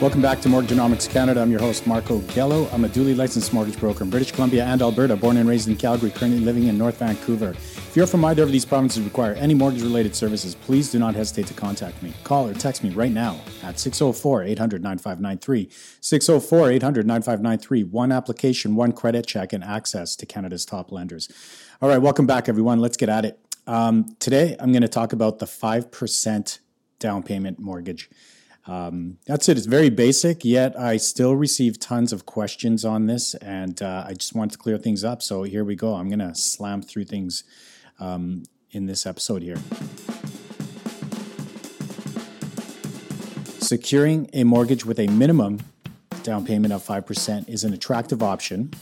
Welcome back to Mortgage Mortgagenomics Canada. I'm your host, Marko Gelo. I'm a duly licensed mortgage broker in British Columbia and Alberta, born and raised in Calgary, currently living in North Vancouver. If you're from either of these provinces require any mortgage related services, please do not hesitate to contact me. Call or text me right now at 604 800 9593. 604 800 9593. One application, one credit check, and access to Canada's top lenders. All right, welcome back, everyone. Let's get at it. Um, today, I'm going to talk about the 5% down payment mortgage. Um, that's it. It's very basic, yet I still receive tons of questions on this, and uh, I just want to clear things up. So here we go. I'm going to slam through things um, in this episode here. Securing a mortgage with a minimum down payment of 5% is an attractive option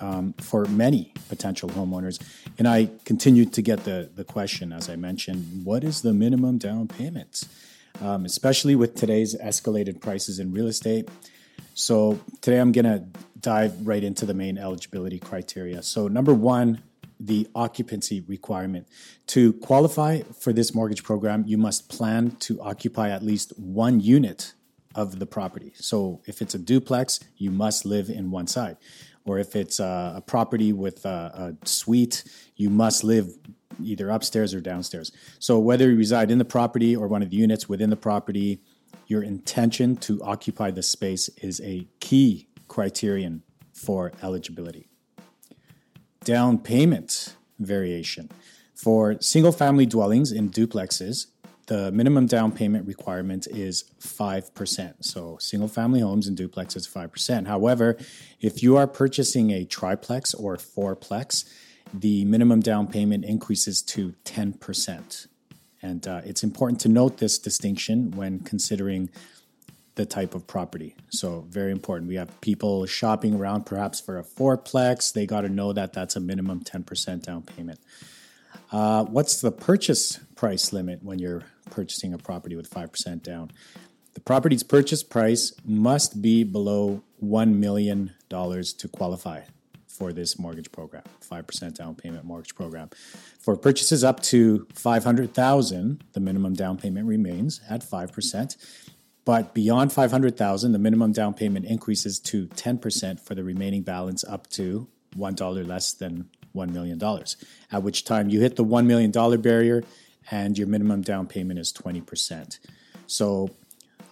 um, for many potential homeowners. And I continue to get the, the question, as I mentioned, what is the minimum down payment? Um, especially with today's escalated prices in real estate. So, today I'm going to dive right into the main eligibility criteria. So, number one, the occupancy requirement. To qualify for this mortgage program, you must plan to occupy at least one unit of the property. So, if it's a duplex, you must live in one side. Or if it's a, a property with a, a suite, you must live either upstairs or downstairs. So whether you reside in the property or one of the units within the property, your intention to occupy the space is a key criterion for eligibility. Down payment variation. For single family dwellings in duplexes, the minimum down payment requirement is 5%. So, single family homes and duplexes, 5%. However, if you are purchasing a triplex or fourplex, the minimum down payment increases to 10%. And uh, it's important to note this distinction when considering the type of property. So, very important. We have people shopping around perhaps for a fourplex. They got to know that that's a minimum 10% down payment. Uh, what's the purchase price limit when you're purchasing a property with 5% down? The property's purchase price must be below $1 million to qualify for this mortgage program, 5% down payment mortgage program. For purchases up to 500,000, the minimum down payment remains at 5%. But beyond 500,000, the minimum down payment increases to 10% for the remaining balance up to $1 less than $1 million. At which time you hit the $1 million barrier and your minimum down payment is 20%. So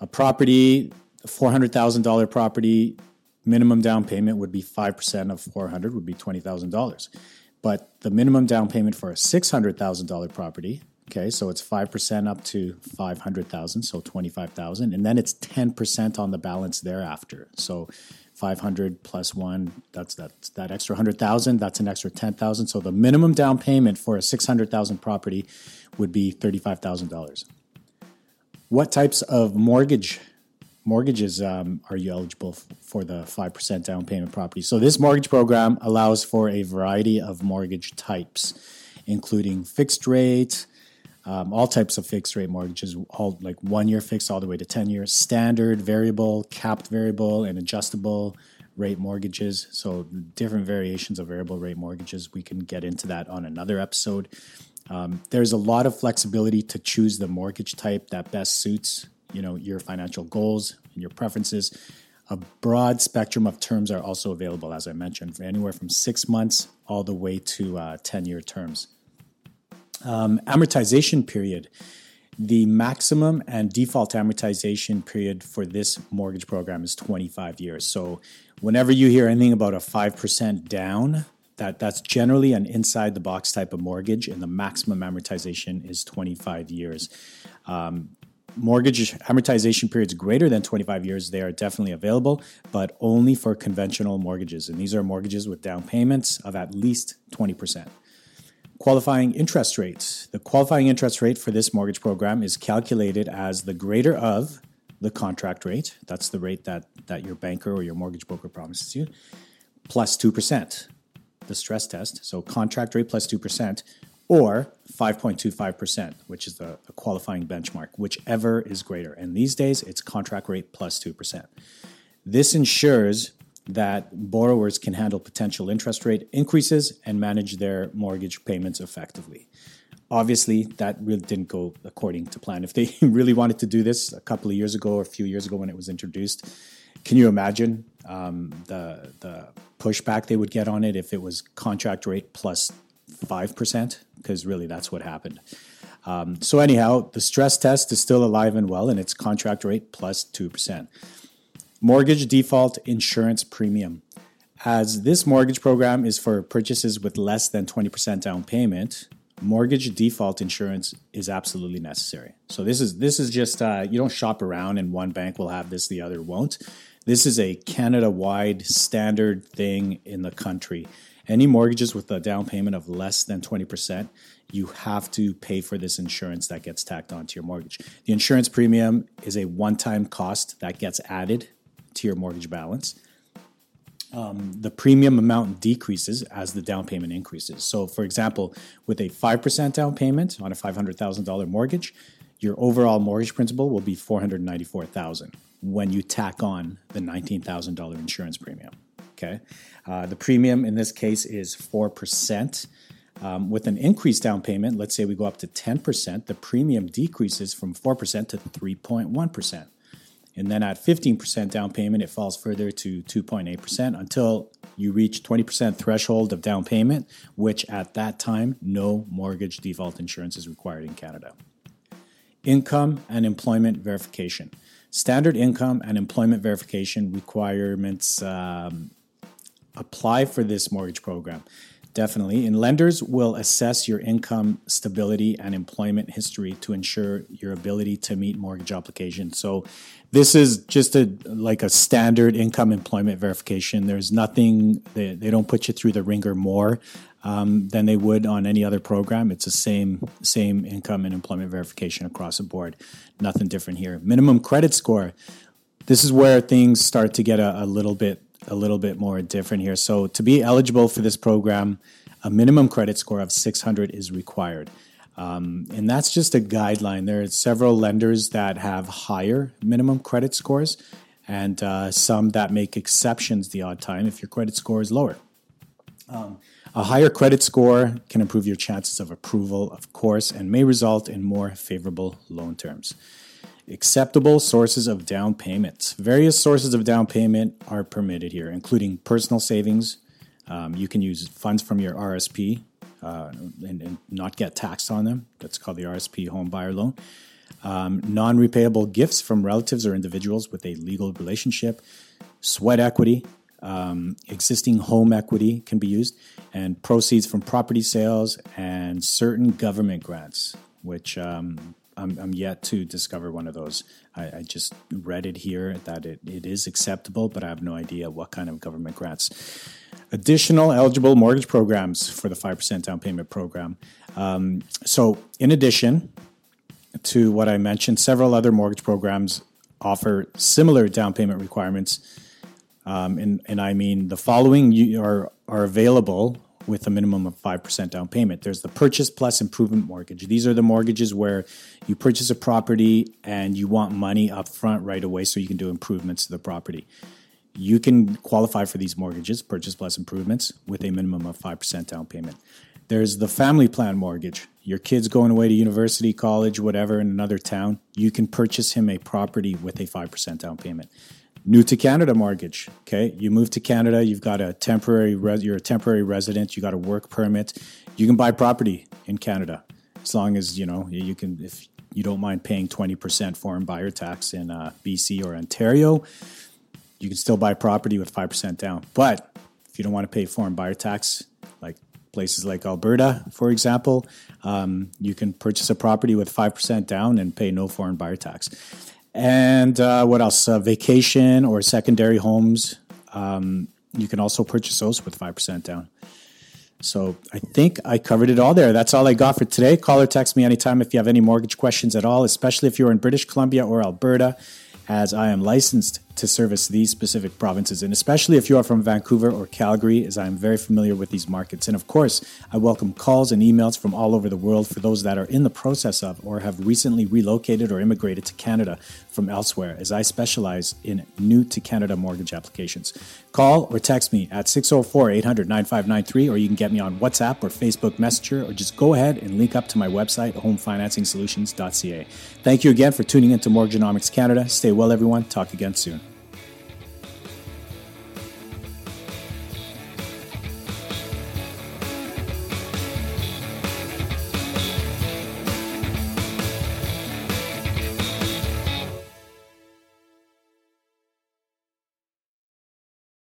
a property, a $400,000 property, minimum down payment would be 5% of 400 would be $20,000. But the minimum down payment for a $600,000 property, okay, so it's 5% up to 500,000, so 25,000, and then it's 10% on the balance thereafter. So 500 plus 1, that's that that extra 100,000, that's an extra 10,000. So the minimum down payment for a 600,000 property would be $35,000. What types of mortgage mortgages um, are you eligible f- for the 5% down payment property. So, this mortgage program allows for a variety of mortgage types, including fixed rate, um, all types of fixed rate mortgages, all like one year fixed all the way to 10 years, standard, variable, capped variable, and adjustable rate mortgages. So, different variations of variable rate mortgages. We can get into that on another episode. Um, there's a lot of flexibility to choose the mortgage type that best suits you know your financial goals and your preferences. A broad spectrum of terms are also available, as I mentioned, for anywhere from six months all the way to uh, 10 year terms. Um, amortization period. The maximum and default amortization period for this mortgage program is 25 years. So, whenever you hear anything about a 5% down, that, that's generally an inside the box type of mortgage, and the maximum amortization is 25 years. Um, mortgage amortization periods greater than 25 years, they are definitely available, but only for conventional mortgages. And these are mortgages with down payments of at least 20%. Qualifying interest rates. The qualifying interest rate for this mortgage program is calculated as the greater of the contract rate. That's the rate that, that your banker or your mortgage broker promises you, plus 2%. The stress test. So contract rate plus 2% or 5.25%, which is the, the, qualifying benchmark, whichever is greater. And these days, it's contract rate plus 2%. This ensures that borrowers can handle potential interest rate increases and manage their mortgage payments effectively. obviously, that really didn't go according to plan. If they really wanted to do this a couple of years ago or a few years ago when it was introduced, can you imagine um, the the pushback they would get on it if it was contract rate plus five percent? Because really, that's what happened. Um, so anyhow, the stress test is still alive and well, and it's contract rate plus two percent. Mortgage default insurance premium. As this mortgage program is for purchases with less than 20% down payment, mortgage default insurance is absolutely necessary. So this is this is just uh, you don't shop around and one bank will have this, the other won't. This is a Canada-wide standard thing in the country. Any mortgages with a down payment of less than 20%, you have to pay for this insurance that gets tacked onto your mortgage. The insurance premium is a one-time cost that gets added to your mortgage balance. Um, the premium amount decreases as the down payment increases. So, for example, with a 5% down payment on a $500,000 mortgage, your overall mortgage principal will be $494,000 when you tack on the $19,000 insurance premium. Okay. Uh, the premium in this case is 4%. Um, with an increased down payment, let's say we go up to 10%, the premium decreases from 4% to 3.1%. And then at 15% down payment, it falls further to 2.8% until you reach 20% threshold of down payment, which at that time, no mortgage default insurance is required in Canada. Income and employment verification. Standard income and employment verification requirements um, apply for this mortgage program. Definitely. And lenders will assess your income stability and employment history to ensure your ability to meet mortgage applications. So this is just a like a standard income employment verification. There's nothing they, they don't put you through the ringer more um, than they would on any other program. It's the same same income and employment verification across the board. Nothing different here. Minimum credit score. This is where things start to get a, a little bit a little bit more different here. So to be eligible for this program, a minimum credit score of 600 is required. Um, and that's just a guideline. There are several lenders that have higher minimum credit scores and uh, some that make exceptions the odd time if your credit score is lower. Um, a higher credit score can improve your chances of approval, of course, and may result in more favorable loan terms. Acceptable sources of down payments. Various sources of down payment are permitted here, including personal savings. Um, you can use funds from your RSP uh, and, and, not get taxed on them. That's called the RSP home buyer loan. Um, non repayable gifts from relatives or individuals with a legal relationship. Sweat equity. Um, existing home equity can be used, and proceeds from property sales and certain government grants, which um, I'm, I'm yet to discover one of those. I, I, just read it here that it, it is acceptable, but I have no idea what kind of government grants. Additional eligible mortgage programs for the 5% down payment program. Um, so, in addition to what I mentioned, several other mortgage programs offer similar down payment requirements. Um, and, and I mean, the following are, are available with a minimum of 5% down payment. There's the purchase plus improvement mortgage. These are the mortgages where you purchase a property and you want money up front right away so you can do improvements to the property. You can qualify for these mortgages, purchase plus improvements, with a minimum of 5% down payment. There's the family plan mortgage. Your kid's going away to university, college, whatever, in another town. You can purchase him a property with a 5% down payment new to Canada mortgage. Okay, you move to Canada, you've got a temporary res- you're a temporary resident, you got a work permit, you can buy property in Canada as long as you know you can if you don't mind paying 20% foreign buyer tax in uh, BC or Ontario, you can still buy property with 5% down. But if you don't want to pay foreign buyer tax, like places like Alberta, for example, um, you can purchase a property with 5% down and pay no foreign buyer tax. And uh, what else? Uh, vacation or secondary homes. Um, you can also purchase those with 5% down. So I think I covered it all there. That's all I got for today. Call or text me anytime if you have any mortgage questions at all, especially if you're in British Columbia or Alberta, as I am licensed to service these specific provinces, and especially if you are from Vancouver or Calgary, as I am very familiar with these markets. And of course, I welcome calls and emails from all over the world for those that are in the process of or have recently relocated or immigrated to Canada from elsewhere, as I specialize in new to Canada mortgage applications. Call or text me at 604 800 9593, or you can get me on WhatsApp or Facebook Messenger, or just go ahead and link up to my website, homefinancingsolutions.ca. Thank you again for tuning into Mortgagenomics Canada. Stay well, everyone. Talk again soon.